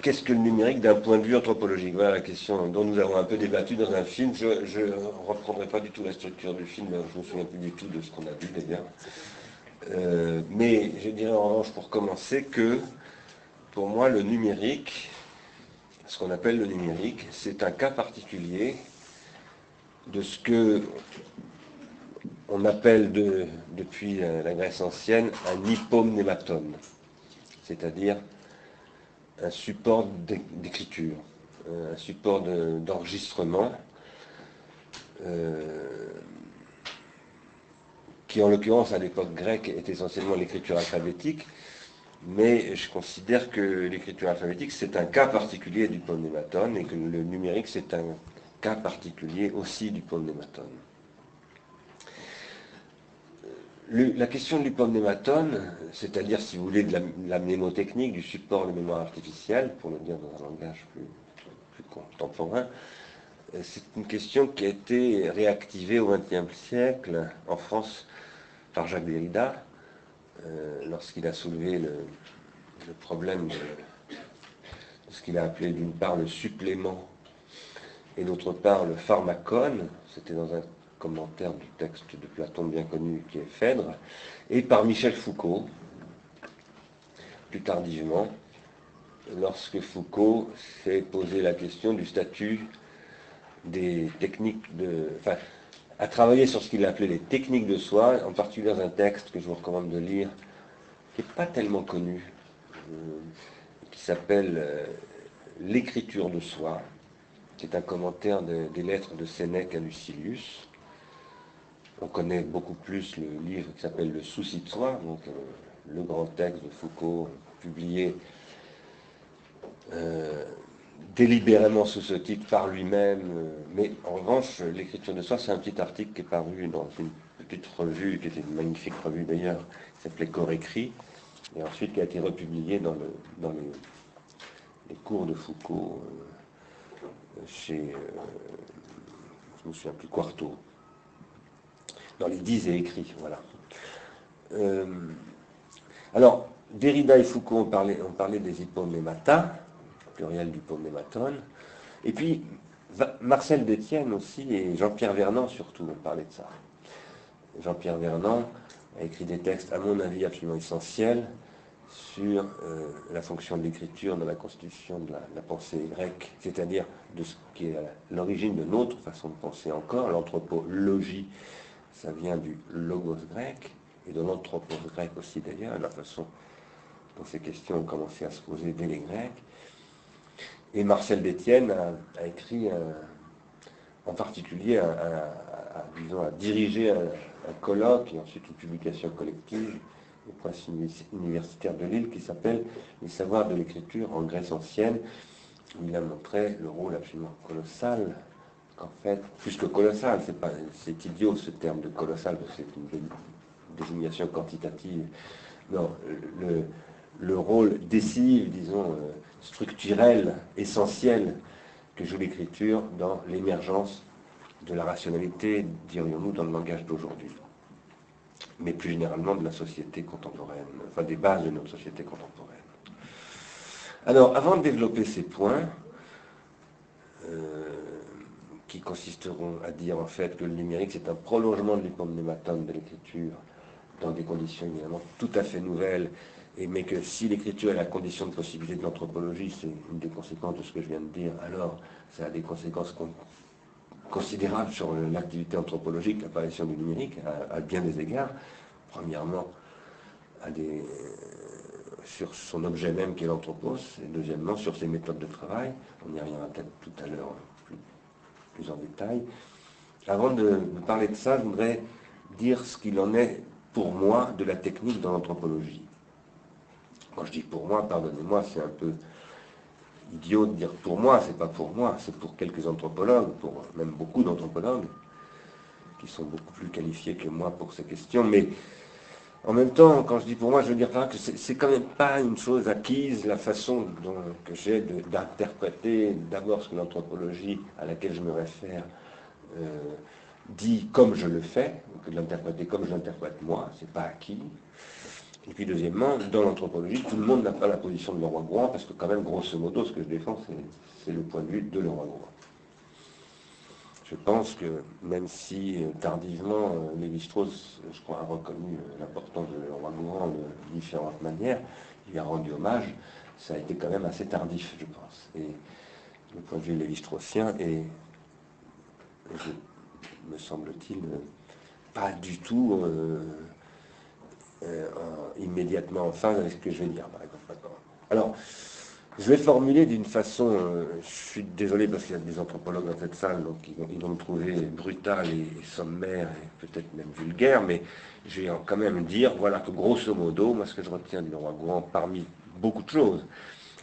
qu'est-ce que le numérique d'un point de vue anthropologique? Voilà la question dont nous avons un peu débattu dans un film. Je ne reprendrai pas du tout la structure du film, je ne me souviens plus du tout de ce qu'on a vu d'ailleurs. Euh, mais je dirais en revanche pour commencer que pour moi le numérique, ce qu'on appelle le numérique, c'est un cas particulier de ce que on appelle depuis la Grèce ancienne un hypomnématone, c'est-à-dire un support d'écriture, un support d'enregistrement, euh, qui en l'occurrence à l'époque grecque est essentiellement l'écriture alphabétique, mais je considère que l'écriture alphabétique c'est un cas particulier du ponématone et que le numérique c'est un cas particulier aussi du la question du pomnématone, c'est-à-dire, si vous voulez, de la, mnémotechnique, du support de mémoire artificielle, pour le dire dans un langage plus, contemporain, euh, c'est une question qui a été réactivée au XXe siècle en France par Jacques Derrida, euh, lorsqu'il a soulevé le, problème de, ce qu'il a appelé d'une part le supplément et d'autre part le pharmacone. C'était dans un commentaire du texte de Platon bien connu qui est Phèdre, et par Michel Foucault, plus tardivement, lorsque Foucault s'est posé la question du statut des techniques de. Enfin, a travaillé sur ce qu'il appelait les techniques de soi, en particulier dans un texte que je vous recommande de lire, qui n'est pas tellement connu, euh, qui s'appelle euh, L'écriture de soi, qui est un commentaire des lettres de Sénèque à Lucilius, on connaît beaucoup plus le livre qui s'appelle Le souci de soi, donc euh, le grand texte de Foucault publié euh, délibérément sous ce titre par lui-même. Euh, mais en revanche, l'écriture de soi, c'est un petit article qui est paru dans une petite revue, qui était une magnifique revue d'ailleurs, qui s'appelait Corps écrit, et ensuite qui a été republié dans, le, dans les, cours de Foucault chez, je ne me souviens plus, Quarto dans les dix et écrits. Voilà. Euh, alors, Derrida et Foucault ont parlé, ont parlé des hypomnémata, pluriel d'hypomnématone, et puis Marcel Détienne aussi et Jean-Pierre Vernant surtout ont parlé de ça. Jean-Pierre Vernant a écrit des textes, à mon avis, absolument essentiels sur euh, la fonction de l'écriture dans la constitution de la pensée grecque, c'est-à-dire de ce qui est l'origine de notre façon de penser encore, l'anthropologie ça vient du logos grec et de l'anthropos grec aussi d'ailleurs, la façon dont ces questions ont commencé à se poser dès les Grecs. Et Marcel Détienne a, écrit en particulier, a dirigé un, colloque et ensuite une publication collective au Prince universitaire de Lille qui s'appelle Les savoirs de l'écriture en Grèce ancienne, où il a montré le rôle absolument colossal en fait, plus que colossal, c'est pas, c'est idiot ce terme de colossal, parce que c'est une désignation quantitative. Non, le, rôle décisif, disons, euh, structurel, essentiel que joue l'écriture dans l'émergence de la rationalité, dirions-nous, dans le langage d'aujourd'hui. Mais plus généralement de la société contemporaine, enfin des bases de notre société contemporaine. Alors, avant de développer ces points, euh, qui consisteront à dire en fait que le numérique c'est un prolongement de l'hypomnématone de l'écriture dans des conditions évidemment tout à fait nouvelles, et, mais que si l'écriture est la condition de possibilité de l'anthropologie, c'est une des conséquences de ce que je viens de dire, alors ça a des conséquences considérables sur l'activité anthropologique, l'apparition du numérique, à, bien des égards. Premièrement, sur son objet même qui est l'anthropos, et deuxièmement sur ses méthodes de travail. On y reviendra peut-être tout à l'heure en détail. Avant de, parler de ça, je voudrais dire ce qu'il en est pour moi de la technique dans l'anthropologie. Quand je dis pour moi, pardonnez-moi, c'est un peu idiot de dire pour moi, c'est pas pour moi, c'est pour quelques anthropologues, pour même beaucoup d'anthropologues, qui sont beaucoup plus qualifiés que moi pour ces questions, mais en même temps, quand je dis pour moi, je veux dire que c'est quand même pas une chose acquise, la façon dont, que j'ai d'interpréter d'abord ce que l'anthropologie à laquelle je me réfère euh, dit comme je le fais, que de l'interpréter comme je l'interprète moi, c'est pas acquis. Et puis deuxièmement, dans l'anthropologie, tout le monde n'a pas la position de roi Gouin, parce que quand même, grosso modo, ce que je défends, c'est le point de vue de roi Gouin. Je pense que même si euh, tardivement, euh, Lévi-Strauss, je crois, a reconnu euh, l'importance de roi Gouin de différentes manières, il a rendu hommage, ça a été quand même assez tardif, je pense. Et le point de vue lévi-straussien est, me semble-t-il, pas du tout immédiatement en phase avec ce que je vais dire, par exemple. Alors, je vais formuler d'une façon, euh, je suis désolé parce qu'il y a des anthropologues dans cette salle, donc ils vont, me trouver brutal et, sommaire et peut-être même vulgaire, mais je vais quand même dire, voilà que grosso modo, moi ce que je retiens du roi Gouan parmi beaucoup de choses,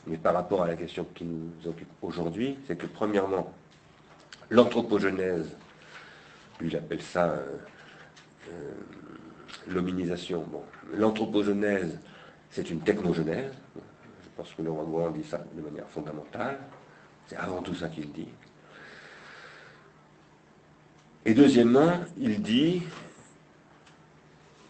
mais par rapport à la question qui nous occupe aujourd'hui, c'est que premièrement, l'anthropogenèse, lui il appelle ça euh, euh, l'hominisation, bon, l'anthropogenèse c'est une technogenèse, parce que le roi Gouin dit ça de manière fondamentale. C'est avant tout ça qu'il dit. Et deuxièmement, il dit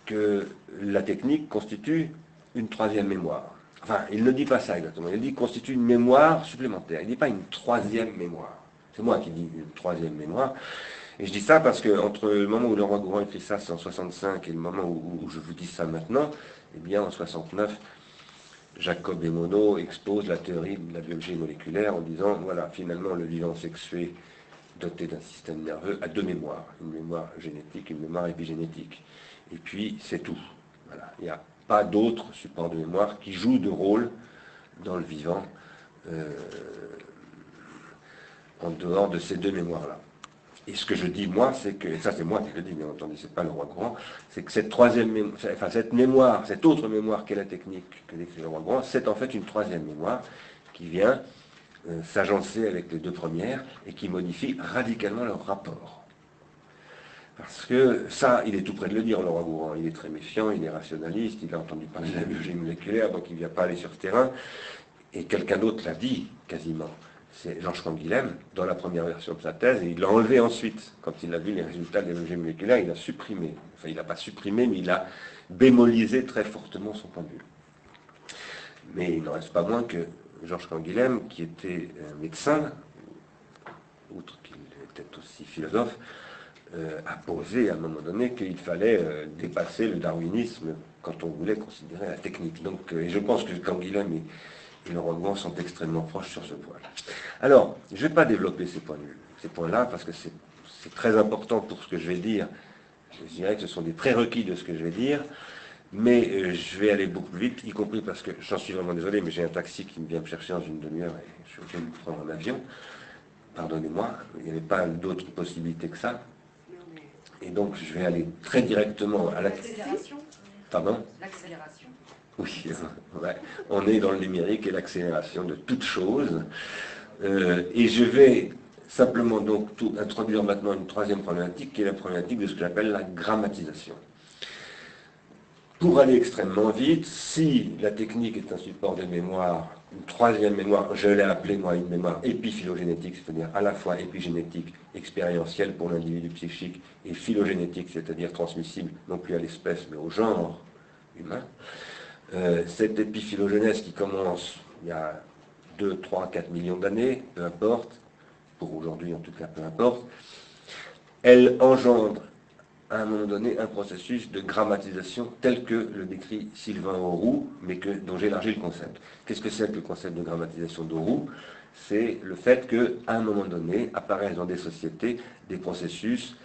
que la technique constitue une troisième mémoire. Enfin, il ne dit pas ça exactement. Il dit constitue une mémoire supplémentaire. Il ne dit pas une troisième mémoire. C'est moi qui dis une troisième mémoire. Et je dis ça parce que entre le moment où le roi Gouin écrit ça, c'est en 65, et le moment où, où, je vous dis ça maintenant, eh bien en 69, Jacob Monod expose la théorie de la biologie moléculaire en disant, voilà, finalement, le vivant sexué doté d'un système nerveux a deux mémoires, une mémoire génétique, une mémoire épigénétique. Et puis, c'est tout. Il n'y a pas d'autres supports de mémoire qui jouent de rôle dans le vivant euh, en dehors de ces deux mémoires-là. Et ce que je dis, moi, c'est que, et ça c'est moi qui le dis, bien entendu, c'est pas le roi courant, c'est que cette troisième mémoire, enfin cette mémoire, cette autre mémoire qu'est la technique que décrit le roi courant, c'est en fait une troisième mémoire qui vient euh, s'agencer avec les deux premières et qui modifie radicalement leur rapport. Parce que ça, il est tout près de le dire, le roi Gourand. Il est très méfiant, il est rationaliste, il a entendu parler de la biologie moléculaire, donc il ne vient pas aller sur ce terrain. Et quelqu'un d'autre l'a dit, quasiment c'est Georges Canguilhem, dans la première version de sa thèse, et il l'a enlevé ensuite. Quand il a vu les résultats de l'évolution moléculaire, il a supprimé. Enfin, il n'a pas supprimé, mais il a bémolisé très fortement son point de vue. Mais il n'en reste pas moins que Georges Canguilhem, qui était médecin, outre qu'il était aussi philosophe, euh, a posé à un moment donné qu'il fallait euh, dépasser le darwinisme quand on voulait considérer la technique. Euh, et je pense que Canguilhem est et le Gouin sont extrêmement proches sur ce point. Alors, je ne vais pas développer ces points ces points-là, parce que c'est très important pour ce que je vais dire. Je dirais que ce sont des prérequis de ce que je vais dire, mais euh, je vais aller beaucoup plus vite, y compris parce que j'en suis vraiment désolé, mais j'ai un taxi qui me vient me chercher dans une demi-heure et je suis obligé de prendre un avion. Pardonnez-moi, il n'y avait pas d'autre possibilité que ça. Et donc, je vais aller très directement à l'accélération. Pardon? L'accélération. Oui, on est dans le numérique et l'accélération de toutes choses. Euh, et je vais simplement donc introduire maintenant une troisième problématique, qui est la problématique de ce que j'appelle la grammatisation. Pour aller extrêmement vite, si la technique est un support de mémoire, une troisième mémoire, je l'ai appelée moi une mémoire épiphylogénétique, c'est-à-dire à la fois épigénétique, expérientielle pour l'individu psychique, et phylogénétique, c'est-à-dire transmissible non plus à l'espèce mais au genre humain, euh, cette épiphylogenèse qui commence il y a 2, 3, 4 millions d'années, peu importe, pour aujourd'hui en tout cas, peu importe, elle engendre à un moment donné un processus de grammatisation tel que le décrit Sylvain Auroux, mais dont j'élargis le concept. Qu'est-ce que c'est que le concept de grammatisation d'Auroux? C'est le fait qu'à un moment donné apparaissent dans des sociétés des processus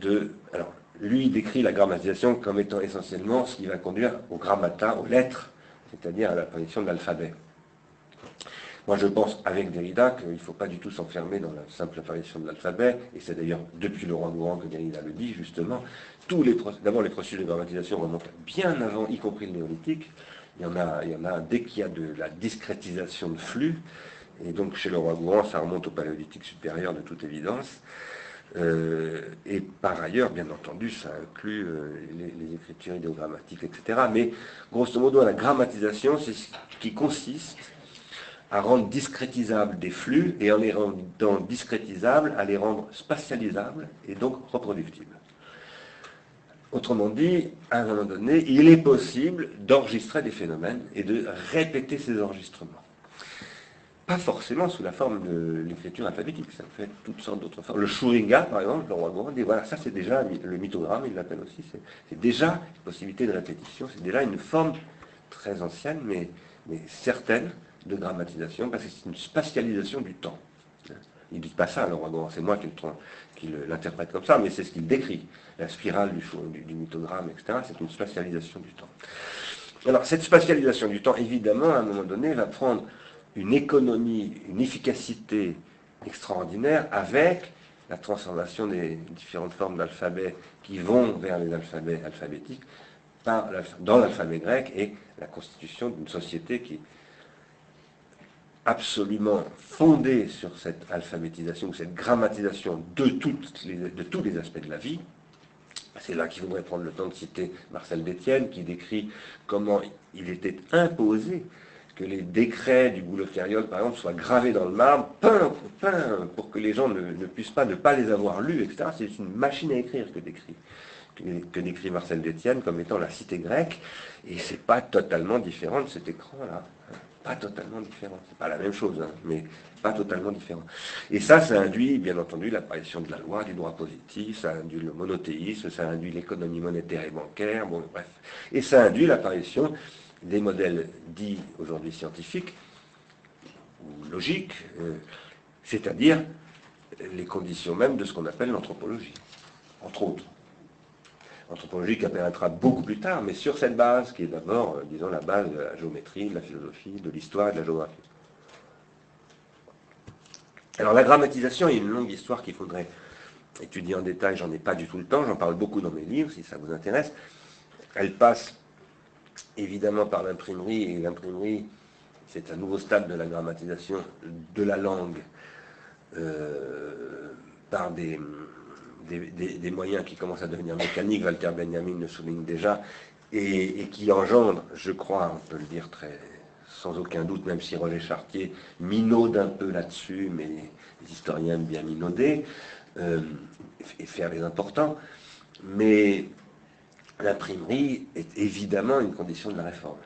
de... lui décrit la grammatisation comme étant essentiellement ce qui va conduire au grammata, aux lettres, c'est-à-dire à l'apparition de l'alphabet. Moi, je pense, avec Derrida, qu'il ne faut pas du tout s'enfermer dans la simple apparition de l'alphabet, et c'est d'ailleurs depuis le roi Gourand que Derrida le dit, justement. Tous les D'abord, les processus de grammatisation remontent bien avant, y compris le néolithique. Il y en a, dès qu'il y a de la discrétisation de flux, et donc chez le roi Gourand, ça remonte au paléolithique supérieur de toute évidence. Euh, et par ailleurs, bien entendu, ça inclut euh, les, écritures idéogrammatiques, etc. Mais grosso modo, la grammatisation, c'est ce qui consiste à rendre discrétisables des flux et en les rendant discrétisables, à les rendre spatialisables et donc reproductibles. Autrement dit, à un moment donné, il est possible d'enregistrer des phénomènes et de répéter ces enregistrements. Pas forcément sous la forme de l'écriture alphabétique, ça peut toutes sortes d'autres formes. Le Shuringa, par exemple, le roi Gourand dit voilà, ça c'est déjà le mythogramme, il l'appelle aussi, c'est déjà une possibilité de répétition, c'est déjà une forme très ancienne, mais, mais certaine de grammatisation, parce que c'est une spatialisation du temps. Il ne dit pas ça, le roi Gourand, c'est moi qui l'interprète comme ça, mais c'est ce qu'il décrit. La spirale du, du mythogramme, etc., c'est une spatialisation du temps. Alors, cette spatialisation du temps, évidemment, à un moment donné, va prendre une économie, une efficacité extraordinaire avec la transformation des différentes formes d'alphabet qui vont vers les alphabets alphabétiques dans l'alphabet grec et la constitution d'une société qui est absolument fondée sur cette alphabétisation, cette grammatisation de, de tous les aspects de la vie. C'est là qu'il faudrait prendre le temps de citer Marcel Détienne, qui décrit comment il était imposé que les décrets du boulot Carriole, par exemple, soient gravés dans le marbre, peint, peint, pour que les gens ne, puissent pas ne pas les avoir lus, etc. C'est une machine à écrire que décrit, que, décrit Marcel Détienne comme étant la cité grecque, et c'est pas totalement différent de cet écran-là. Pas totalement différent. C'est pas la même chose, hein, mais pas totalement différent. Et ça, ça induit, bien entendu, l'apparition de la loi, du droit positif, ça induit le monothéisme, ça induit l'économie monétaire et bancaire, bon, bref. Et ça induit l'apparition des modèles dits aujourd'hui scientifiques ou logiques, euh, c'est-à-dire les conditions même de ce qu'on appelle l'anthropologie, entre autres. Anthropologie qui apparaîtra beaucoup plus tard, mais sur cette base, qui est d'abord, euh, disons, la base de la géométrie, de la philosophie, de l'histoire de la géographie. Alors la grammatisation est une longue histoire qu'il faudrait étudier en détail, j'en ai pas du tout le temps, j'en parle beaucoup dans mes livres si ça vous intéresse. Elle passe évidemment par l'imprimerie, et l'imprimerie, c'est un nouveau stade de la grammatisation de la langue euh, par des, des, moyens qui commencent à devenir mécaniques, Walter Benjamin le souligne déjà, et, qui engendrent, je crois, on peut le dire très sans aucun doute, même si Roger Chartier minaude un peu là-dessus, mais les historiens bien minauder euh, et faire les importants. Mais l'imprimerie est évidemment une condition de la réforme.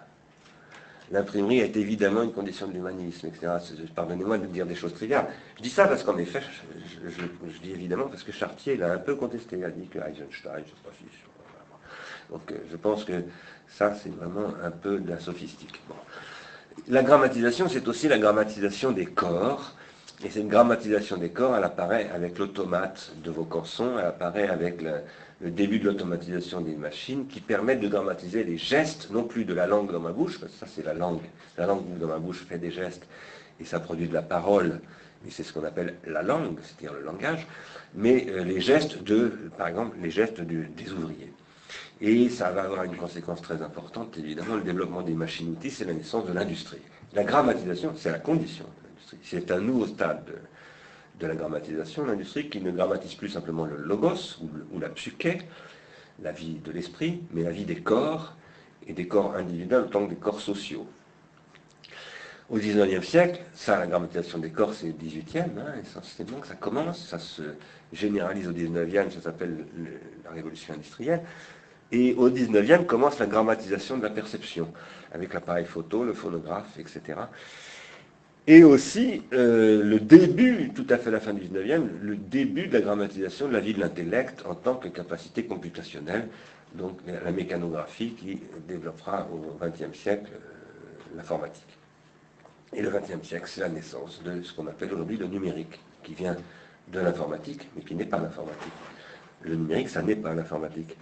L'imprimerie est évidemment une condition de l'humanisme, etc. Pardonnez-moi de dire des choses triviales. Je dis ça parce qu'en effet, je, dis évidemment parce que Chartier l'a un peu contesté. Il a dit que Eisenstein, je sais pas si. Donc euh, je pense que ça, c'est vraiment un peu de la sophistique. La grammatisation, c'est aussi la grammatisation des corps. Et cette grammatisation des corps, elle apparaît avec l'automate de vos corsons, elle apparaît avec le, le début de l'automatisation des machines qui permettent de dramatiser les gestes, non plus de la langue dans ma bouche, parce que ça c'est la langue, la langue dans ma bouche fait des gestes et ça produit de la parole, et c'est ce qu'on appelle la langue, c'est-à-dire le langage, mais euh, les gestes de, par exemple, les gestes des ouvriers. Et ça va avoir une conséquence très importante, évidemment, le développement des machines-outils, c'est la naissance de l'industrie. La grammatisation, c'est la condition de l'industrie. C'est un nouveau stade de la grammatisation, l'industrie qui ne grammatise plus simplement le logos ou, la psyché, la vie de l'esprit, mais la vie des corps, et des corps individuels autant que des corps sociaux. Au XIXe siècle, ça, la grammatisation des corps, c'est le XVIIIe, hein, essentiellement, que ça commence, ça se généralise au XIXe, ça s'appelle la révolution industrielle, et au XIXe commence la grammatisation de la perception, avec l'appareil photo, le phonographe, etc et aussi euh, le début, tout à fait la fin du 19e, le début de la grammatisation de la vie de l'intellect en tant que capacité computationnelle, donc la mécanographie qui développera au XXe siècle euh, l'informatique. Et le XXe siècle, c'est la naissance de ce qu'on appelle aujourd'hui le numérique, qui vient de l'informatique, mais qui n'est pas l'informatique. Le numérique, ça n'est pas l'informatique.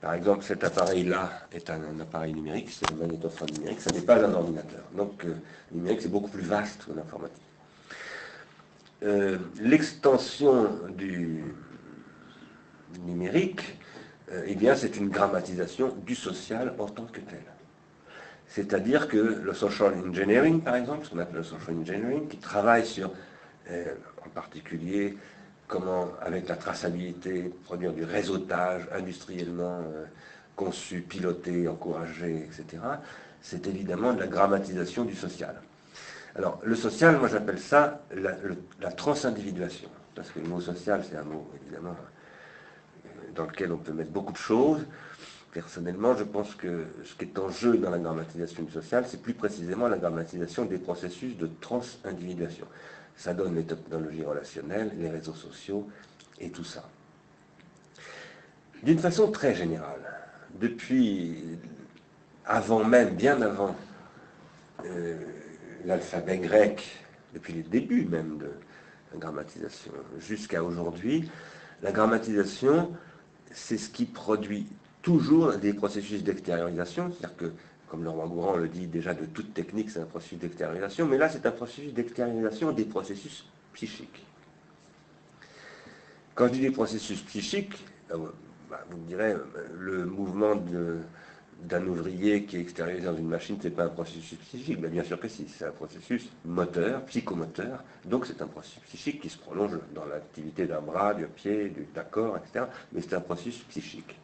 Par exemple, cet appareil-là est un, appareil numérique, c'est un magnétophone numérique, ça n'est pas un ordinateur. Donc, euh, le numérique, c'est beaucoup plus vaste que l'informatique. Euh, l'extension du numérique, euh, eh bien, c'est une grammatisation du social en tant que tel. C'est-à-dire que le social engineering, par exemple, ce qu'on appelle le social engineering, qui travaille sur, en particulier, comment, avec la traçabilité, produire du réseautage industriellement euh, conçu, piloté, encouragé, etc., c'est évidemment de la grammatisation du social. Alors, le social, moi j'appelle ça la, transindividuation, parce que le mot social, c'est un mot évidemment euh, dans lequel on peut mettre beaucoup de choses. Personnellement, je pense que ce qui est en jeu dans la grammatisation sociale, c'est plus précisément la grammatisation des processus de transindividuation. Ça donne les technologies relationnelles, les réseaux sociaux et tout ça. D'une façon très générale, depuis avant même, bien avant euh, l'alphabet grec, depuis les débuts même de la grammatisation, jusqu'à aujourd'hui, la grammatisation, c'est ce qui produit toujours des processus d'extériorisation, c'est-à-dire que, comme le roi Gourand le dit déjà, de toute technique, c'est un processus d'extériorisation, mais là, c'est un processus d'extériorisation des processus psychiques. Quand je dis des processus psychiques, euh, bah, vous me direz, euh, le mouvement d'un ouvrier qui est extériorisé dans une machine, ce n'est pas un processus psychique. bien sûr que si, c'est un processus moteur, psychomoteur. Donc c'est un processus psychique qui se prolonge dans l'activité d'un bras, du pied, d'un corps, etc. Mais c'est un processus psychique.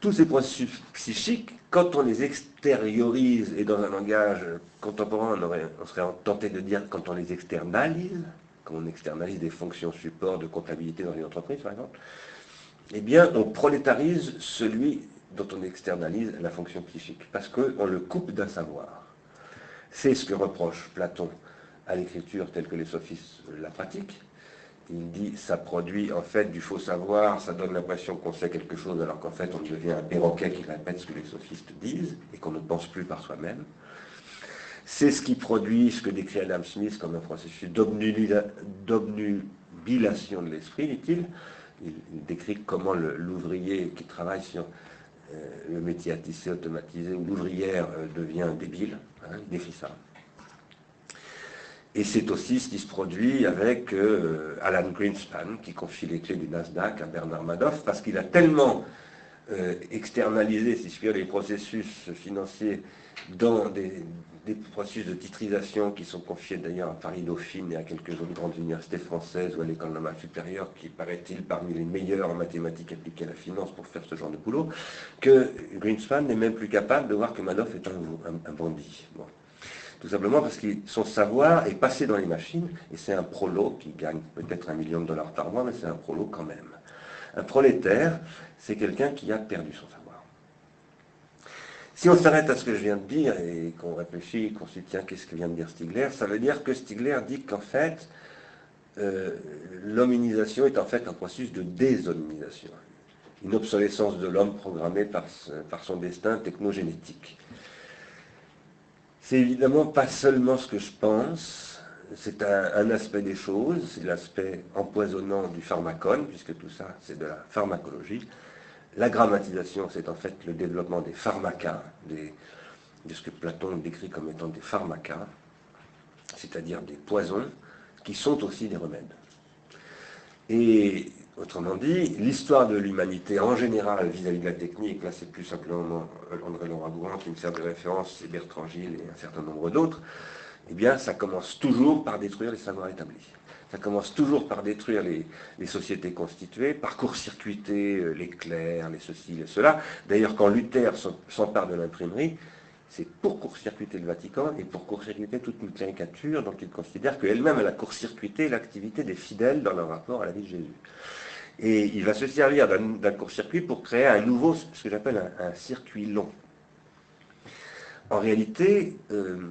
Tous ces processus psychiques, quand on les extériorise, et dans un langage contemporain, on, serait tenté de dire quand on les externalise, quand on externalise des fonctions support de comptabilité dans une entreprise, par exemple, eh bien, on prolétarise celui dont on externalise la fonction psychique, parce qu'on le coupe d'un savoir. C'est ce que reproche Platon à l'écriture telle que les sophistes la pratiquent. Il dit ça produit en fait du faux savoir, ça donne l'impression qu'on sait quelque chose alors qu'en fait on devient un perroquet qui répète ce que les sophistes disent et qu'on ne pense plus par soi-même. C'est ce qui produit ce que décrit Adam Smith comme un processus d'obnubilation de l'esprit, dit-il, il, décrit comment l'ouvrier qui travaille sur euh, le métier à tisser automatisé ou l'ouvrière euh, devient débile. Hein, il décrit ça. Et c'est aussi ce qui se produit avec euh, Alan Greenspan, qui confie les clés du Nasdaq à Bernard Madoff, parce qu'il a tellement externalisé, si je puis les processus financiers dans des, processus de titrisation qui sont confiés d'ailleurs à Paris Dauphine et à quelques autres grandes universités françaises ou à l'école normale supérieure, qui paraît-il parmi les meilleurs en mathématiques appliquées à la finance pour faire ce genre de boulot, que Greenspan n'est même plus capable de voir que Madoff est un, bandit. Tout simplement parce que son savoir est passé dans les machines, et c'est un prolo qui gagne peut-être un million de dollars par mois, mais c'est un prolo quand même. Un prolétaire, c'est quelqu'un qui a perdu son savoir. Si on s'arrête à ce que je viens de dire et qu'on réfléchit, qu'on se dit, tiens, qu'est-ce que vient de dire Stigler Ça veut dire que Stigler dit qu'en fait, euh, l'hominisation est en fait un processus de déshominisation, une obsolescence de l'homme programmée par, par son destin technogénétique. C'est évidemment pas seulement ce que je pense, c'est un, aspect des choses, c'est l'aspect empoisonnant du pharmacone, puisque tout ça c'est de la pharmacologie, la grammatisation, c'est en fait le développement des pharmacas, de ce que Platon décrit comme étant des pharmacas, c'est-à-dire des poisons, qui sont aussi des remèdes. Et autrement dit, l'histoire de l'humanité en général vis-à-vis de la technique, là c'est plus simplement André Laurent Bouran qui me sert de référence, c'est Bertrand Gilles et un certain nombre d'autres, eh bien ça commence toujours par détruire les savoirs établis. Ça commence toujours par détruire les, sociétés constituées, par court-circuiter euh, les clercs, les ceci, les cela. D'ailleurs, quand Luther s'empare de l'imprimerie, c'est pour court-circuiter le Vatican et pour court-circuiter toute une caricature dont il considère qu'elle-même elle a court-circuité l'activité des fidèles dans leur rapport à la vie de Jésus. Et il va se servir d'un court-circuit pour créer un nouveau, ce que j'appelle un, circuit long. En réalité, euh,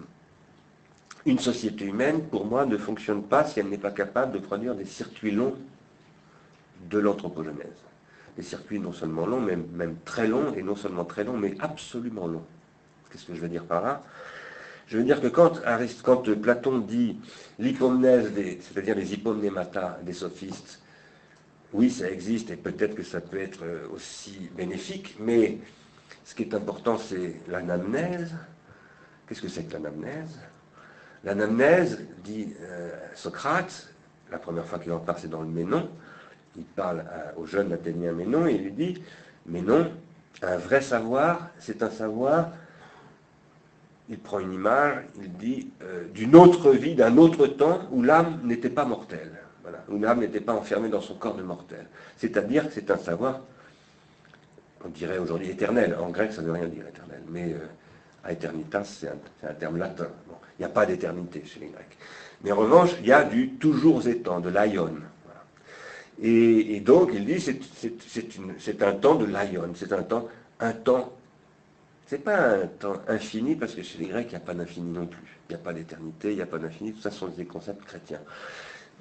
une société humaine, pour moi, ne fonctionne pas si elle n'est pas capable de produire des circuits longs de l'anthropogenèse. Des circuits non seulement longs, mais même très longs, et non seulement très longs, mais absolument longs. Qu'est-ce que je veux dire par là? Je veux dire que quand, Platon dit l'hypomnèse, c'est-à-dire les hypomnémata des sophistes, oui, ça existe et peut-être que ça peut être aussi bénéfique, mais ce qui est important, c'est l'anamnèse. Qu'est-ce que c'est que l'anamnèse? L'anamnèse, dit euh, Socrate, la première fois qu'il en parle, c'est dans le Ménon. Il parle au jeune Athénien Ménon et il lui dit Ménon, un vrai savoir, c'est un savoir. Il prend une image, il dit euh, d'une autre vie, d'un autre temps où l'âme n'était pas mortelle, où l'âme n'était pas enfermée dans son corps de mortel. C'est-à-dire que c'est un savoir, on dirait aujourd'hui éternel. En grec, ça ne veut rien dire éternel, mais euh, aeternitas, c'est un, terme latin. Il n'y a pas d'éternité chez les Grecs. Mais en revanche, il y a du toujours étant, de l'aion. Et, donc, il dit, c'est un temps de l'ion, c'est un temps, un temps, c'est pas un temps infini, parce que chez les Grecs, il n'y a pas d'infini non plus. Il n'y a pas d'éternité, il n'y a pas d'infini, tout ça sont des concepts chrétiens,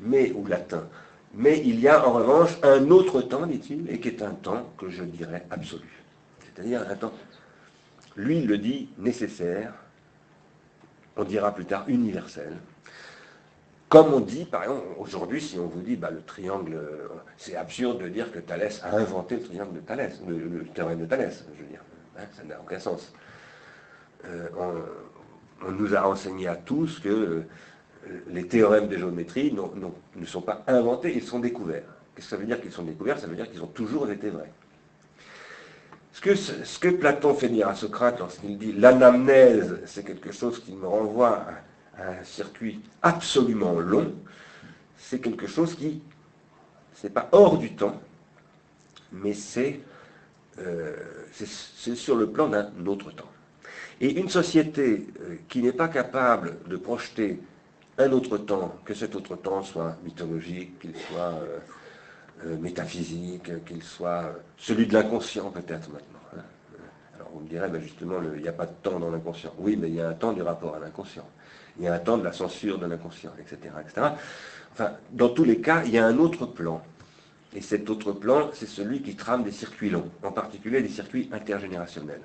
mais, ou latins. Mais il y a en revanche un autre temps, dit-il, et qui est un temps que je dirais absolu. C'est-à-dire un temps, lui il le dit, nécessaire, on dira plus tard universel, comme on dit, par exemple, aujourd'hui, si on vous dit bah, le triangle, c'est absurde de dire que Thalès a inventé le triangle de Thalès, le, théorème de Thalès, je veux dire. Hein, ça n'a aucun sens. Euh, on, nous a enseigné à tous que euh, les théorèmes de géométrie ne sont pas inventés, ils sont découverts. Qu'est-ce que ça veut dire qu'ils sont découverts Ça veut dire qu'ils ont toujours été vrais. Ce que, Platon fait dire à Socrate lorsqu'il dit l'anamnèse, c'est quelque chose qui me renvoie à un circuit absolument long, c'est quelque chose qui, c'est pas hors du temps, mais c'est euh, sur le plan d'un autre temps. Et une société euh, qui n'est pas capable de projeter un autre temps, que cet autre temps soit mythologique, qu'il soit euh, métaphysique, qu'il soit celui de l'inconscient peut-être maintenant. Hein. Alors vous me direz, ben justement, il n'y a pas de temps dans l'inconscient. Oui, mais il y a un temps du rapport à l'inconscient il y a un temps de la censure de l'inconscient, etc., etc. Enfin, dans tous les cas, il y a un autre plan. Et cet autre plan, c'est celui qui trame des circuits longs, en particulier des circuits intergénérationnels.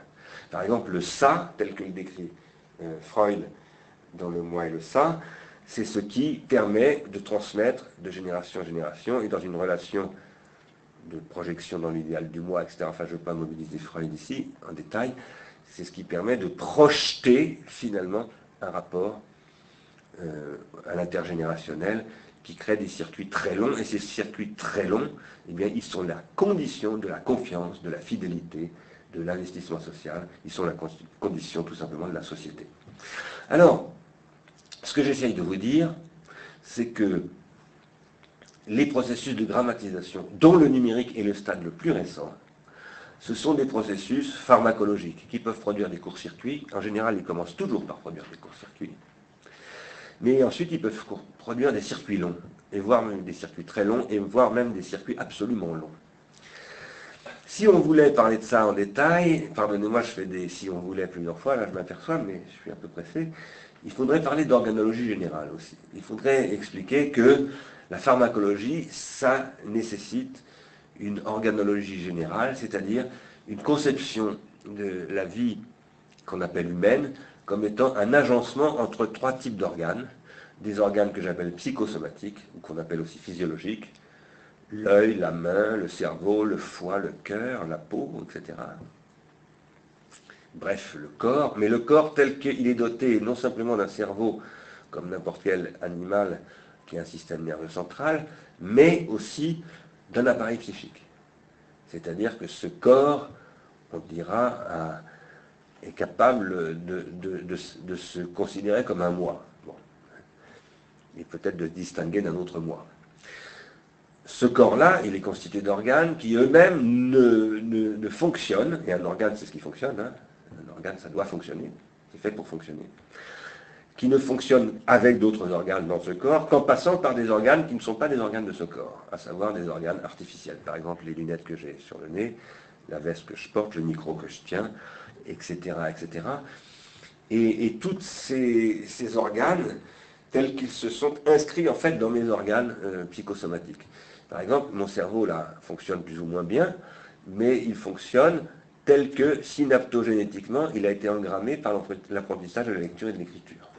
Par exemple, le ça, tel que le décrit euh, Freud dans Le moi et le ça, c'est ce qui permet de transmettre de génération en génération et dans une relation de projection dans l'idéal du moi, etc. Enfin, je ne veux pas mobiliser Freud ici en détail. C'est ce qui permet de projeter finalement un rapport euh, à l'intergénérationnel qui crée des circuits très longs. Et ces circuits très longs, eh bien, ils sont la condition de la confiance, de la fidélité, de l'investissement social. Ils sont la condition tout simplement de la société. Alors, ce que j'essaye de vous dire, c'est que les processus de grammatisation, dont le numérique est le stade le plus récent, ce sont des processus pharmacologiques qui peuvent produire des courts-circuits. En général, ils commencent toujours par produire des courts-circuits. Mais ensuite, ils peuvent produire des circuits longs, et voire même des circuits très longs, et voire même des circuits absolument longs. Si on voulait parler de ça en détail, pardonnez-moi, je fais des si on voulait plusieurs fois, là je m'aperçois, mais je suis un peu pressé, il faudrait parler d'organologie générale aussi. Il faudrait expliquer que la pharmacologie, ça nécessite une organologie générale, c'est-à-dire une conception de la vie qu'on appelle humaine comme étant un agencement entre trois types d'organes, des organes que j'appelle psychosomatiques, ou qu'on appelle aussi physiologiques, l'œil, la main, le cerveau, le foie, le cœur, la peau, etc. Bref, le corps, mais le corps tel qu'il est doté non simplement d'un cerveau, comme n'importe quel animal qui a un système nerveux central, mais aussi d'un appareil psychique. C'est-à-dire que ce corps, on dira, a est capable de, se considérer comme un moi. Et peut-être de distinguer d'un autre moi. Ce corps-là, il est constitué d'organes qui eux-mêmes ne, fonctionnent, et un organe c'est ce qui fonctionne, hein. un organe ça doit fonctionner, c'est fait pour fonctionner, qui ne fonctionne avec d'autres organes dans ce corps qu'en passant par des organes qui ne sont pas des organes de ce corps, à savoir des organes artificiels. Par exemple, les lunettes que j'ai sur le nez, la veste que je porte, le micro que je tiens, etc. etc. Et, tous ces, organes, tels qu'ils se sont inscrits en fait dans mes organes euh, psychosomatiques. Par exemple, mon cerveau là fonctionne plus ou moins bien, mais il fonctionne tel que synaptogénétiquement, il a été engrammé par l'apprentissage de la lecture et de l'écriture.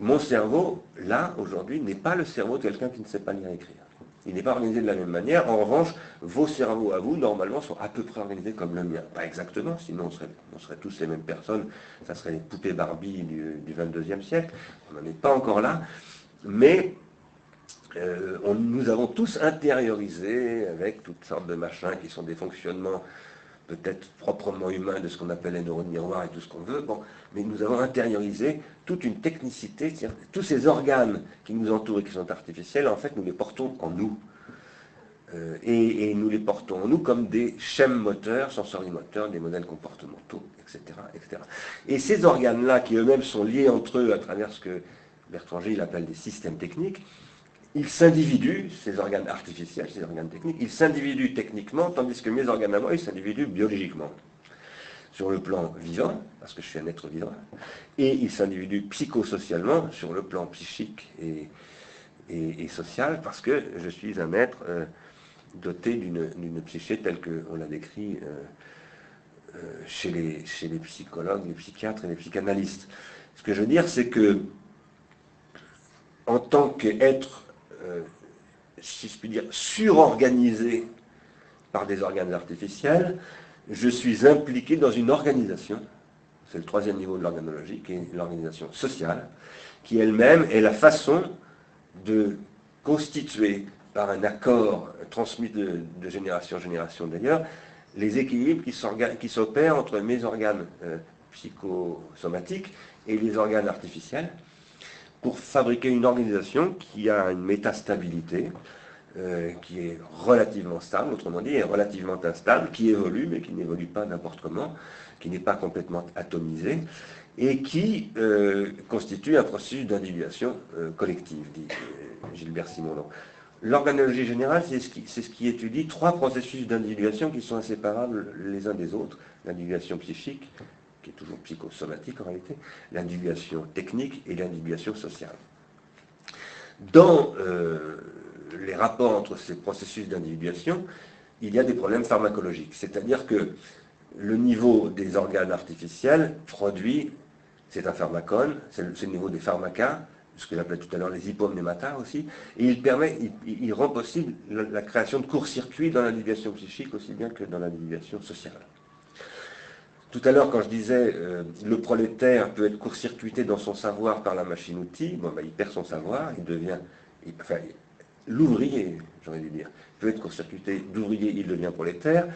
Mon cerveau, là, aujourd'hui, n'est pas le cerveau de quelqu'un qui ne sait pas lire et écrire. Il n'est pas organisé de la même manière. En revanche, vos cerveaux à vous, normalement, sont à peu près organisés comme le mien. Pas exactement, sinon on serait, tous les mêmes personnes. Ça serait les poupées Barbie du, 22e siècle. On n'en est pas encore là. Mais euh, nous avons tous intériorisé avec toutes sortes de machins qui sont des fonctionnements peut-être proprement humains de ce qu'on appelle les neurones miroirs et tout ce qu'on veut. Mais nous avons intériorisé toute une technicité, tous ces organes qui nous entourent et qui sont artificiels, en fait, nous les portons en nous. Euh, et, nous les portons en nous comme des schèmes moteurs, sensorimoteurs, des modèles comportementaux, etc. etc. Et ces organes-là, qui eux-mêmes sont liés entre eux à travers ce que Bertrand Gilles appelle des systèmes techniques, ils s'individuent, ces organes artificiels, ces organes techniques, ils s'individuent techniquement, tandis que mes organes à moi, ils s'individuent biologiquement. Sur le plan vivant, parce que je suis un être vivant, et ils s'individuent psychosocialement sur le plan psychique et, et, social, parce que je suis un être euh, doté d'une psyché telle qu'on l'a décrit euh, euh, chez, les, chez les psychologues, les psychiatres et les psychanalystes. Ce que je veux dire, c'est que en tant qu'être euh, si je puis dire, surorganisé par des organes artificiels, je suis impliqué dans une organisation, c'est le troisième niveau de l'organologie, qui est l'organisation sociale, qui elle-même est la façon de constituer par un accord transmis de, génération en génération d'ailleurs, les équilibres qui s'opèrent entre mes organes euh, psychosomatiques et les organes artificiels, pour fabriquer une organisation qui a une métastabilité, euh, qui est relativement stable, autrement dit, est relativement instable, qui évolue, mais qui n'évolue pas n'importe comment, qui n'est pas complètement atomisé, et qui euh, constitue un processus d'individuation euh, collective, dit Gilbert Simondon. L'organologie générale, c'est ce, ce, qui étudie trois processus d'individuation qui sont inséparables les uns des autres, l'individuation psychique, qui est toujours psychosomatique en réalité, l'individuation technique et l'individuation sociale. Dans euh, les rapports entre ces processus d'individuation, il y a des problèmes pharmacologiques. C'est-à-dire que le niveau des organes artificiels produit, c'est un pharmacone, c'est le, niveau des pharmacas, ce que j'appelais tout à l'heure les hypomnémata aussi, et il permet, il, rend possible la, la création de courts-circuits dans l'individuation psychique aussi bien que dans l'individuation sociale. Tout à l'heure, quand je disais euh, le prolétaire peut être court-circuité dans son savoir par la machine-outil, ben, il perd son savoir, il devient. enfin, l'ouvrier, j'aurais dû dire, peut être court-circuité d'ouvrier, il devient prolétaire.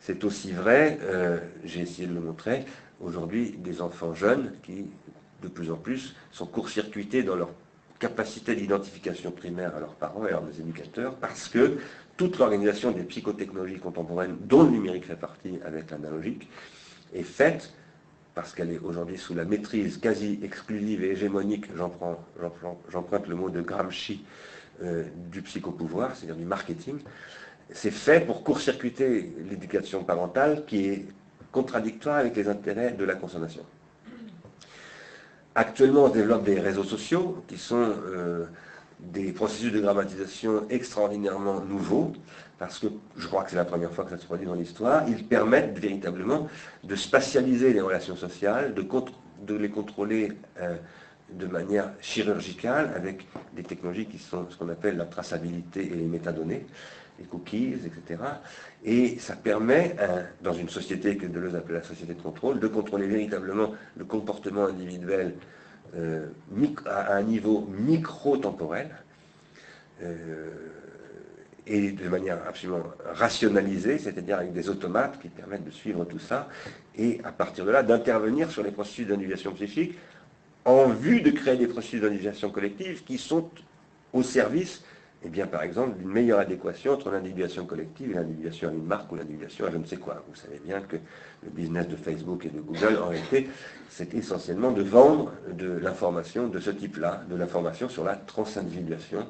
C'est aussi vrai, euh, j'ai essayé de le montrer, aujourd'hui, des enfants jeunes qui, de plus en plus, sont court-circuités dans leur capacité d'identification primaire à leurs parents et à leurs éducateurs, parce que toute l'organisation des psychotechnologies contemporaines, dont le numérique fait partie avec l'analogique, est faite, parce qu'elle est aujourd'hui sous la maîtrise quasi exclusive et hégémonique, j'emprunte le mot de Gramsci, euh, du psychopouvoir, c'est-à-dire du marketing, c'est fait pour court-circuiter l'éducation parentale qui est contradictoire avec les intérêts de la consommation. Actuellement, on développe des réseaux sociaux qui sont euh, des processus de grammatisation extraordinairement nouveaux, parce que je crois que c'est la première fois que ça se produit dans l'histoire, ils permettent véritablement de spatialiser les relations sociales, de, les contrôler euh, de manière chirurgicale avec des technologies qui sont ce qu'on appelle la traçabilité et les métadonnées, les cookies, etc. Et ça permet, euh, dans une société que Deleuze appelle la société de contrôle, de contrôler véritablement le comportement individuel euh, à un niveau micro-temporel et de manière absolument rationalisée, c'est-à-dire avec des automates qui permettent de suivre tout ça, et à partir de là, d'intervenir sur les processus d'individuation psychique en vue de créer des processus d'individuation collective qui sont au service, eh bien, par exemple, d'une meilleure adéquation entre l'individuation collective et l'individuation à une marque ou l'individuation à je ne sais quoi. Vous savez bien que le business de Facebook et de Google, en réalité, c'est essentiellement de vendre de l'information de ce type-là, de l'information sur la transindividuation,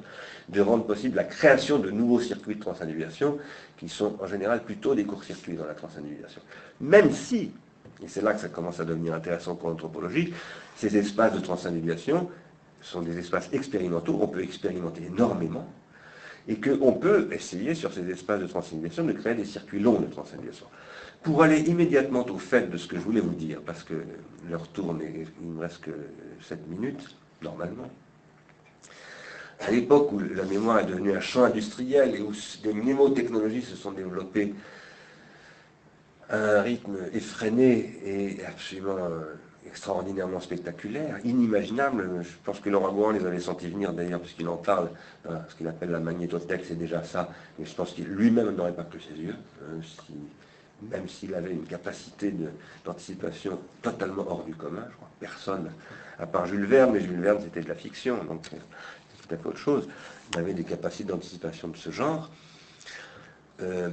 de rendre possible la création de nouveaux circuits de transindividuation qui sont en général plutôt des courts-circuits dans la transindividuation. Même si, et c'est là que ça commence à devenir intéressant pour l'anthropologie, ces espaces de transindividuation sont des espaces expérimentaux, on peut expérimenter énormément, et qu'on peut essayer sur ces espaces de transindividuation de créer des circuits longs de transindividuation. Pour aller immédiatement au fait de ce que je voulais vous dire, parce que l'heure tourne et il me reste que 7 minutes, normalement. À l'époque où la mémoire est devenue un champ industriel et où des mémotechnologies se sont développées à un rythme effréné et absolument euh, extraordinairement spectaculaire, inimaginable. Je pense que Laurent Gouin les avait sentis venir d'ailleurs, puisqu'il en parle, ce qu'il appelle la magnétothèque, c'est déjà ça, mais je pense qu'il lui-même n'aurait pas que ses yeux, hein, même s'il avait une capacité d'anticipation totalement hors du commun, je crois, personne, à part Jules Verne, mais Jules Verne c'était de la fiction, donc c'est tout à fait autre chose. Il avait des capacités d'anticipation de ce genre. Euh,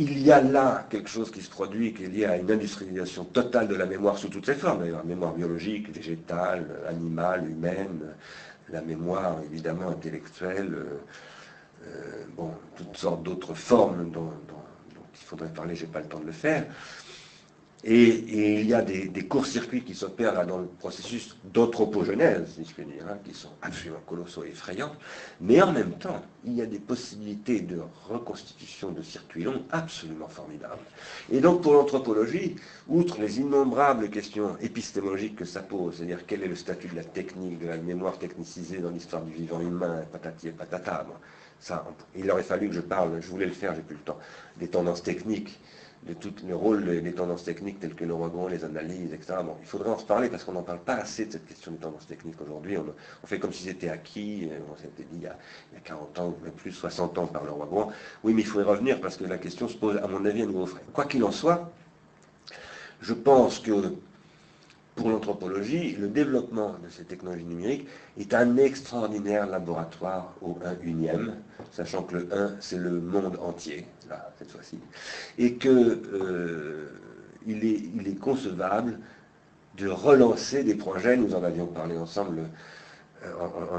il y a là quelque chose qui se produit qui est lié à une industrialisation totale de la mémoire sous toutes ses formes, d'ailleurs, mémoire biologique, végétale, animale, humaine, la mémoire évidemment intellectuelle, bon, toutes sortes d'autres formes dont, il faudrait parler, je n'ai pas le temps de le faire. Et, il y a des, courts-circuits qui s'opèrent dans le processus d'anthropogenèse, si je puis dire, hein, qui sont absolument colossaux et effrayants. Mais en même temps, il y a des possibilités de reconstitution de circuits longs absolument formidables. Et donc pour l'anthropologie, outre les innombrables questions épistémologiques que ça pose, c'est-à-dire quel est le statut de la technique, de la mémoire technicisée dans l'histoire du vivant humain, patati et patata, ça, il aurait fallu que je parle, je voulais le faire, j'ai plus le temps, des tendances techniques de tout le rôle des tendances techniques telles que le wagon, les analyses, etc. Bon, il faudrait en reparler parce qu'on n'en parle pas assez de cette question des tendances techniques aujourd'hui. On, fait comme si c'était acquis, euh, on s'était dit il y, a, 40 ans, même plus 60 ans par le wagon. Oui, mais il faudrait revenir parce que la question se pose, à mon avis, à nouveau frais. Quoi qu'il en soit, je pense que pour l'anthropologie, le développement de ces technologies numériques est un extraordinaire laboratoire au 1 unième, sachant que le 1, c'est le monde entier, là, cette fois-ci, et qu'il euh, est, concevable de relancer des projets, nous en avions parlé ensemble euh,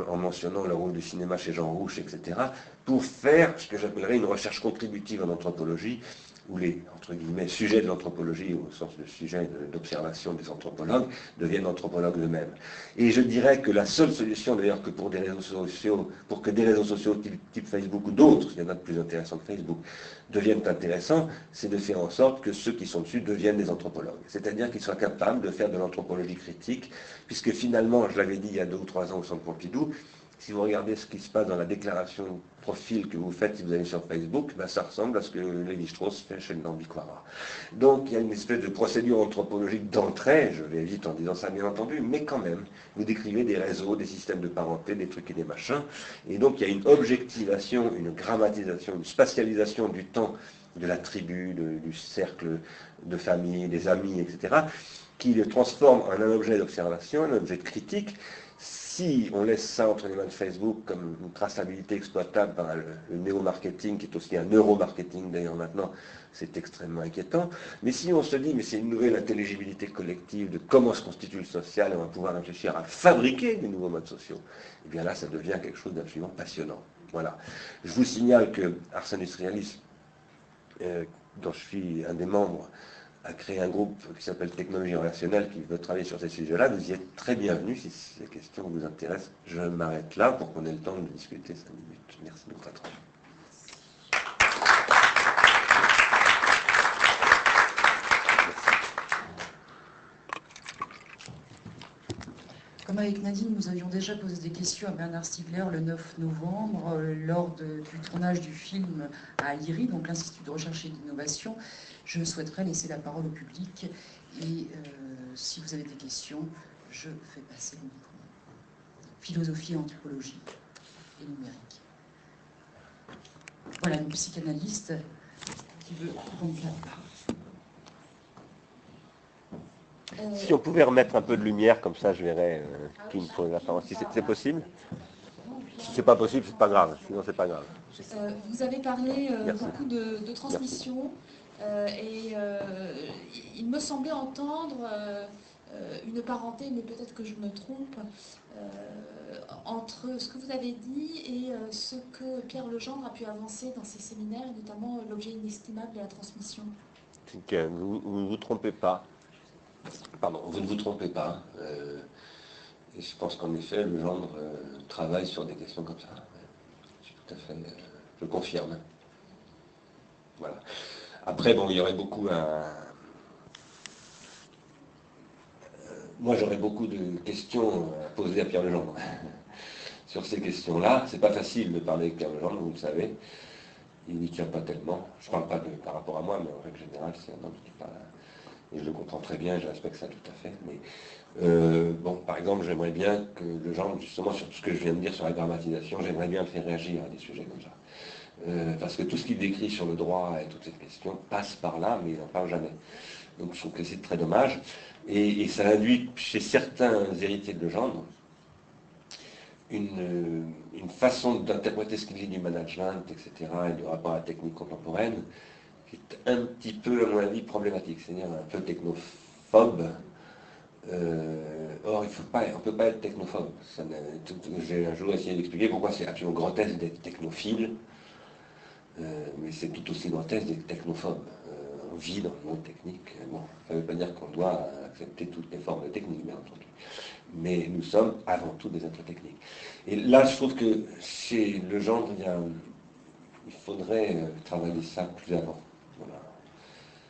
en, mentionnant le rôle du cinéma chez Jean Rouche, etc., pour faire ce que j'appellerais une recherche contributive en anthropologie où les entre guillemets, sujets de l'anthropologie, au sens de sujet d'observation des anthropologues, deviennent anthropologues eux-mêmes. Et je dirais que la seule solution, d'ailleurs, que pour des réseaux sociaux, pour que des réseaux sociaux type, Facebook ou d'autres, il y en a de plus intéressants que Facebook, deviennent intéressants, c'est de faire en sorte que ceux qui sont dessus deviennent des anthropologues. C'est-à-dire qu'ils soient capables de faire de l'anthropologie critique, puisque finalement, je l'avais dit il y a deux ou trois ans au Centre Pompidou, si vous regardez ce qui se passe dans la déclaration profil que vous faites si vous allez sur Facebook, ben, ça ressemble à ce que Lévi-Strauss fait chez le Nambiquara. Donc il y a une espèce de procédure anthropologique d'entrée, je vais vite en disant ça bien entendu, mais quand même, vous décrivez des réseaux, des systèmes de parenté, des trucs et des machins, et donc il y a une objectivation, une grammatisation, une spatialisation du temps de la tribu, du cercle de famille, des amis, etc., qui le transforme en un objet d'observation, un objet de critique, si on laisse ça entre les mains de Facebook comme une traçabilité exploitable par le, néo-marketing, qui est aussi un neuromarketing d'ailleurs maintenant, c'est extrêmement inquiétant. Mais si on se dit, mais c'est une nouvelle intelligibilité collective de comment se constitue le social, et on va pouvoir réfléchir à fabriquer des nouveaux modes sociaux, et eh bien là, ça devient quelque chose d'absolument passionnant. Voilà. Je vous signale que Ars Industrialis, euh, dont je suis un des membres, a créé un groupe qui s'appelle Technologie relationnelle qui veut travailler sur ces sujets-là. Vous y êtes très bienvenus si ces questions vous intéressent. Je m'arrête là pour qu'on ait le temps de discuter 5 minutes. Merci de votre attention. Comme avec Nadine, nous avions déjà posé des questions à Bernard Stiegler le 9 novembre euh, lors du tournage du film à l'IRI, donc l'Institut de recherche et d'innovation je souhaiterais laisser la parole au public et euh, si vous avez des questions, je fais passer le micro. Philosophie, anthropologie et numérique. Voilà, une psychanalyste qui veut prendre la parole. Euh, si on pouvait remettre un peu de lumière, comme ça je verrais euh, qui me pose la parole. Si c'est possible Si c'est pas possible, c'est pas grave. Sinon, c'est pas grave. vous avez parlé beaucoup de, de transmission. Et euh, il me semblait entendre euh, une parenté, mais peut-être que je me trompe, entre ce que vous avez dit et ce que Pierre Legendre a pu avancer dans ses séminaires, notamment l'objet inestimable de la transmission. vous ne vous, trompez pas. Pardon, vous ne vous trompez pas. et je pense qu'en effet, Legendre travaille sur des questions comme ça. Je suis tout à fait. je confirme. Voilà. Après, bon, il y aurait beaucoup à... Euh, moi, j'aurais beaucoup de questions à poser à Pierre Legendre sur ces questions-là. C'est pas facile de parler avec Pierre Legendre, vous le savez. Il n'y tient pas tellement. Je parle pas par rapport à moi, mais en règle générale, c'est un homme qui parle. Et je le comprends très bien, je respecte ça tout à fait. Mais euh, bon, par exemple, j'aimerais bien que le justement, sur tout ce que je viens de dire sur la grammatisation, j'aimerais bien le faire réagir à des sujets comme ça. Euh, parce que tout ce qu'il décrit sur le droit et toutes ces questions passe par là, mais il n'en parle jamais. Donc je trouve que c'est très dommage. Et, ça induit chez certains héritiers de Legendre une, une façon d'interpréter ce qu'il dit du management, etc., et du rapport à la technique contemporaine, qui est un petit peu, à mon avis, problématique, c'est-à-dire un peu technophobe, euh, or, il faut pas, on ne peut pas être technophobe. J'ai un jour essayé d'expliquer pourquoi c'est absolument grotesque d'être technophile, euh, mais c'est tout aussi grotesque d'être technophobe. on vit dans le monde technique. Bon, ça ne veut pas dire qu'on doit accepter toutes les formes de technique, bien entendu. Mais nous sommes avant tout des êtres techniques. Et là, je trouve que chez le genre, il, faudrait travailler ça plus avant.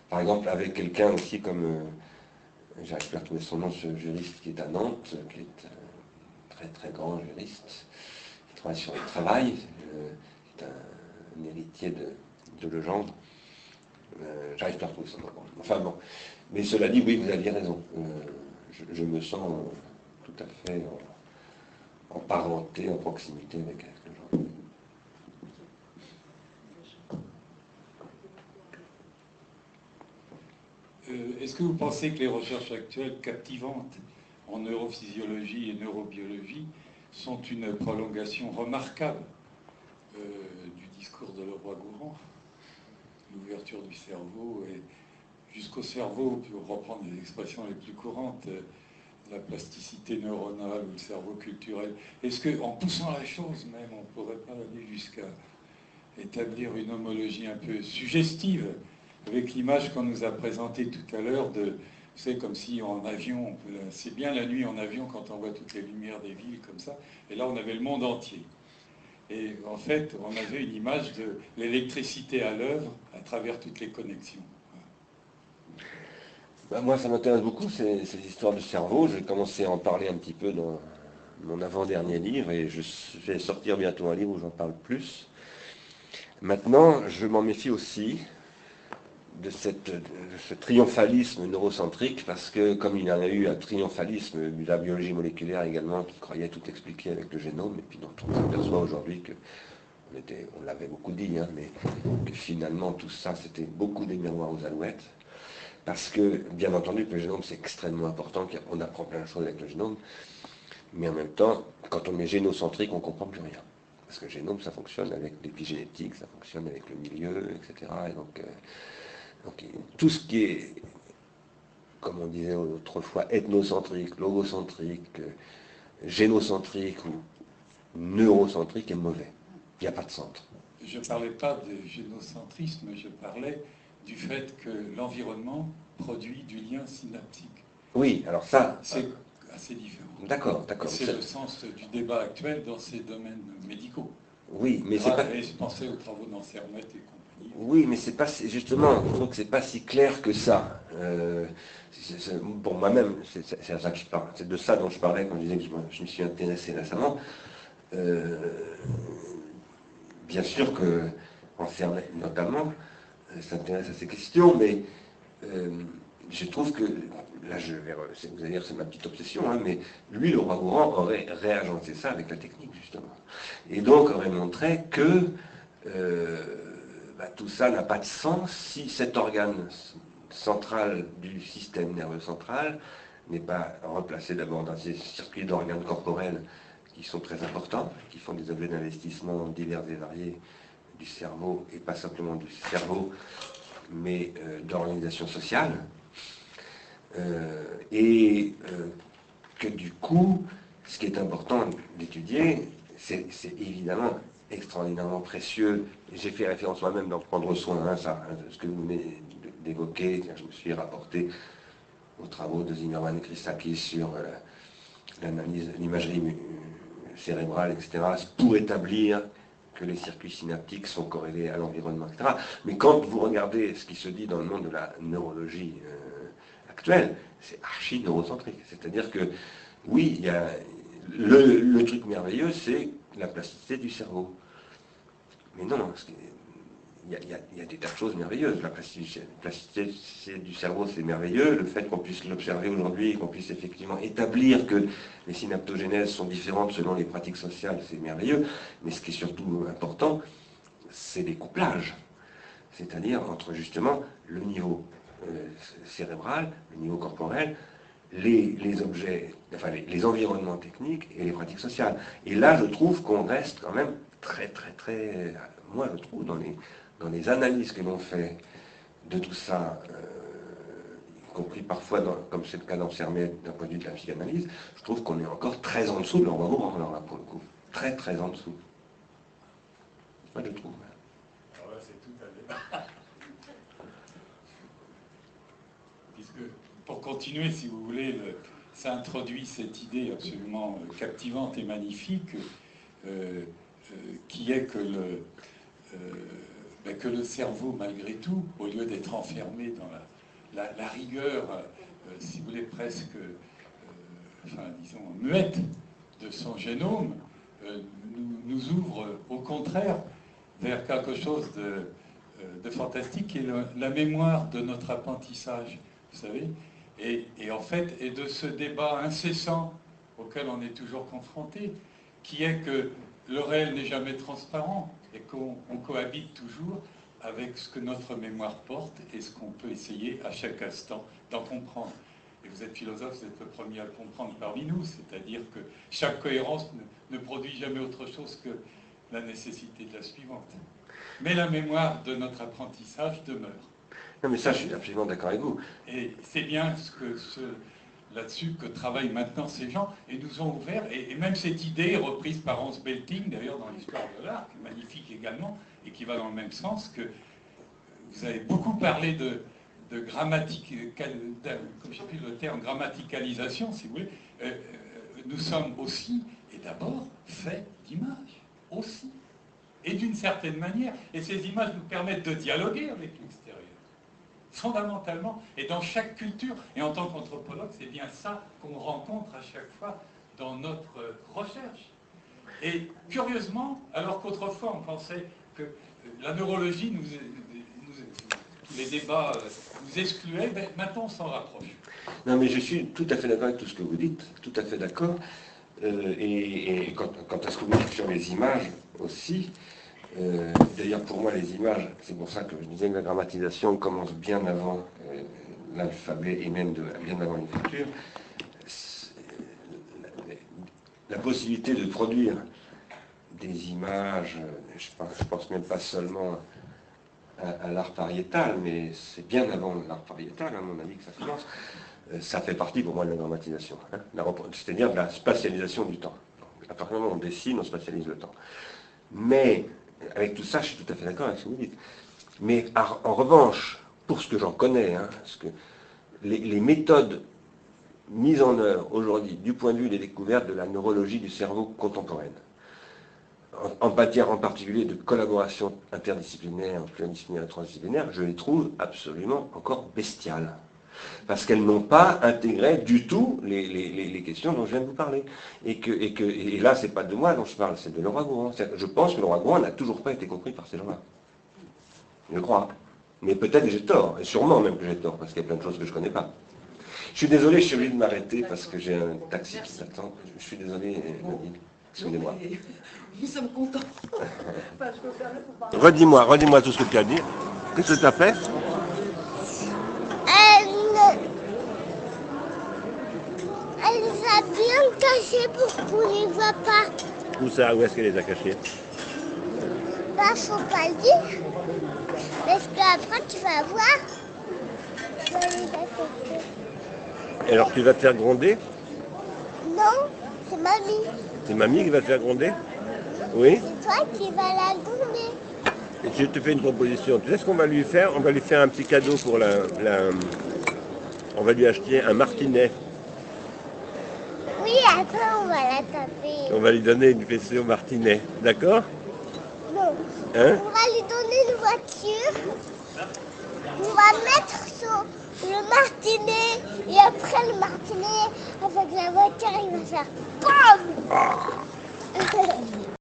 Par exemple, avec quelqu'un aussi comme j'arrive pas à retrouver son nom, ce juriste qui est à Nantes, qui est un très très grand juriste, qui travaille sur le travail, euh, héritier de, de Legendre. Euh, j'arrive pas à retrouver son nom. Enfin bon. Mais cela dit, oui, vous aviez raison. Euh, je, me sens tout à fait en, parenté, en proximité avec, avec Legendre. Euh, est-ce que vous pensez que les recherches actuelles captivantes en neurophysiologie et neurobiologie sont une prolongation remarquable euh, du discours de Leroy-Gourand L'ouverture du cerveau et jusqu'au cerveau, pour reprendre les expressions les plus courantes, euh, la plasticité neuronale ou le cerveau culturel. Est-ce qu'en poussant la chose même, on ne pourrait pas aller jusqu'à établir une homologie un peu suggestive avec l'image qu'on nous a présentée tout à l'heure de, c'est comme si en avion, c'est bien la nuit en avion quand on voit toutes les lumières des villes comme ça, et là on avait le monde entier. Et en fait, on avait une image de l'électricité à l'œuvre à travers toutes les connexions. Bah, moi, ça m'intéresse beaucoup, ces, ces, histoires de cerveau. J'ai commencé à en parler un petit peu dans mon avant-dernier livre, et je vais sortir bientôt un livre où j'en parle plus. Maintenant, je m'en méfie aussi, de, ce triomphalisme neurocentrique, parce que comme il y en a eu un triomphalisme de la biologie moléculaire également, qui croyait tout expliquer avec le génome, et puis dont on s'aperçoit aujourd'hui que on, l'avait beaucoup dit, hein, mais que finalement tout ça c'était beaucoup des miroirs aux alouettes, parce que bien entendu que le génome c'est extrêmement important, qu'on apprend plein de choses avec le génome, mais en même temps, quand on est génocentrique, on ne comprend plus rien. Parce que le génome, ça fonctionne avec l'épigénétique, ça fonctionne avec le milieu, etc. donc, tout ce qui est, comme on disait autrefois, ethnocentrique, logocentrique, euh, génocentrique ou neurocentrique est mauvais. Il n'y a pas de centre. Je ne parlais pas de génocentrisme, je parlais du fait que l'environnement produit du lien synaptique. Oui, alors ça... C'est assez différent. D'accord, d'accord. C'est le sens du débat actuel dans ces domaines médicaux. Oui, mais c'est pas... je pensais aux travaux d'Ansermet et oui, mais c'est pas justement, je trouve que c'est pas si clair que ça. Euh, pour moi-même, c'est de ça dont je parlais quand je disais que je, me suis intéressé récemment. Euh, bien sûr que Ansermet notamment euh, s'intéresse à ces questions, mais je trouve que là, je vais, vous allez dire c'est ma petite obsession, hein, mais lui, le roi Gourand, aurait réagencé ça avec la technique justement, et donc aurait montré que bah, tout ça n'a pas de sens si cet organe central du système nerveux central n'est pas remplacé d'abord dans ces circuits d'organes corporels qui sont très importants, qui font des objets d'investissement divers et variés du cerveau, et pas simplement du cerveau, mais euh, d'organisation sociale. Euh, et euh, que du coup, ce qui est important d'étudier, c'est évidemment extraordinairement précieux. J'ai fait référence moi-même d'en prendre soin, hein, ça, hein, ce que vous venez d'évoquer. Je me suis rapporté aux travaux de Zimmerman et Christakis sur euh, l'analyse l'imagerie cérébrale, etc., pour établir que les circuits synaptiques sont corrélés à l'environnement, etc. Mais quand vous regardez ce qui se dit dans le monde de la neurologie euh, actuelle, c'est archi neurocentrique. C'est-à-dire que, oui, il y a, le truc merveilleux, c'est la plasticité du cerveau. Mais non, il y, a, des tas de choses merveilleuses. La plasticité du cerveau, c'est merveilleux. Le fait qu'on puisse l'observer aujourd'hui, qu'on puisse effectivement établir que les synaptogénèses sont différentes selon les pratiques sociales, c'est merveilleux. Mais ce qui est surtout important, c'est les couplages. C'est-à-dire entre justement le niveau euh, cérébral, le niveau corporel, les, objets, enfin les, environnements techniques et les pratiques sociales. Et là, je trouve qu'on reste quand même très, très, très, moi je trouve, dans les, dans les analyses que l'on fait de tout ça, euh, y compris parfois, comme c'est le cas dans Sermet d'un point de vue de la psychanalyse, je trouve qu'on est encore très en dessous de leur alors là, pour le coup. Très, très en dessous. Moi, je trouve. Alors là, c'est tout à Puisque, pour continuer, si vous voulez, ça introduit cette idée absolument euh, captivante et magnifique euh, qui est que le, ben, que le cerveau, malgré tout, au lieu d'être enfermé dans la, rigueur, si vous voulez, presque, enfin, disons, muette de son génome, nous, ouvre au contraire vers quelque chose de, fantastique, et la mémoire de notre apprentissage, vous savez, et, en fait, et de ce débat incessant auquel on est toujours confronté, qui est que le réel n'est jamais transparent et qu'on cohabite toujours avec ce que notre mémoire porte et ce qu'on peut essayer à chaque instant d'en comprendre. Et vous êtes philosophe, vous êtes le premier à le comprendre parmi nous, c'est-à-dire que chaque cohérence ne, ne, produit jamais autre chose que la nécessité de la suivante. Mais la mémoire de notre apprentissage demeure. Non, mais ça, je suis absolument d'accord avec vous. Et c'est bien ce que ce, là-dessus que travaillent maintenant ces gens et nous ont ouvert, et, même cette idée reprise par Hans Belting, d'ailleurs dans l'histoire de l'art, qui est magnifique également, et qui va dans le même sens, que vous avez beaucoup parlé de, grammaticalisation, si vous voulez, euh, euh, nous sommes aussi, et d'abord, faits d'images, aussi, et d'une certaine manière, et ces images nous permettent de dialoguer avec l'extérieur fondamentalement, et dans chaque culture. Et en tant qu'anthropologue, c'est bien ça qu'on rencontre à chaque fois dans notre recherche. Et curieusement, alors qu'autrefois on pensait que la neurologie nous, les débats euh, nous excluaient, ben, maintenant on s'en rapproche. Non, mais je suis tout à fait d'accord avec tout ce que vous dites, tout à fait d'accord. Euh, et, quant, à ce que vous dites sur les images aussi, euh, d'ailleurs, pour moi, les images, c'est pour ça que je disais que la grammatisation commence bien avant euh, l'alphabet et même bien avant l'écriture. La, possibilité de produire des images, je pense, pense même pas seulement à, l'art pariétal, mais c'est bien avant l'art pariétal, à mon avis, que ça commence. Euh, ça fait partie pour moi de la grammatisation, hein. c'est-à-dire de la spatialisation du temps. À partir du moment où on dessine, on spatialise le temps. Mais avec tout ça, je suis tout à fait d'accord avec ce que vous dites. Mais en revanche, pour ce que j'en connais, hein, les, méthodes mises en œuvre aujourd'hui du point de vue des découvertes de la neurologie du cerveau contemporaine, en, en matière en particulier de collaboration interdisciplinaire, pluridisciplinaire et transdisciplinaire, je les trouve absolument encore bestiales parce qu'elles n'ont pas intégré du tout les, questions dont je viens de vous parler. Et, que, et, que, et là, ce n'est pas de moi dont je parle, c'est de Laura Gouin. Je pense que Laura n'a toujours pas été compris par ces gens-là. Je crois. Mais peut-être que j'ai tort, et sûrement même que j'ai tort, parce qu'il y a plein de choses que je ne connais pas. Je suis désolé, je suis obligé de m'arrêter parce que j'ai un taxi qui s'attend. Je suis désolé, Excusez-moi. Nous sommes contents. redis-moi, redis-moi tout ce que tu as dit. Qu'est-ce que tu as fait? Caché pour qu'on ne les voit pas. Où ça Où est-ce qu'elle les a cachés Bah, faut pas le dire. Parce qu'après, tu vas voir. Et alors, tu vas te faire gronder Non, c'est mamie. C'est mamie qui va te faire gronder Oui C'est toi qui vas la gronder. Et je te fais une proposition. Tu sais ce qu'on va lui faire? On va lui faire un petit cadeau pour la... la... On va lui acheter un martinet. Oui, après on va la taper. On va lui donner une fessée au martinet, d'accord? Non. Hein? On va lui donner une voiture. On va mettre sur le martinet. Et après le martinet, avec la voiture, il va faire BAM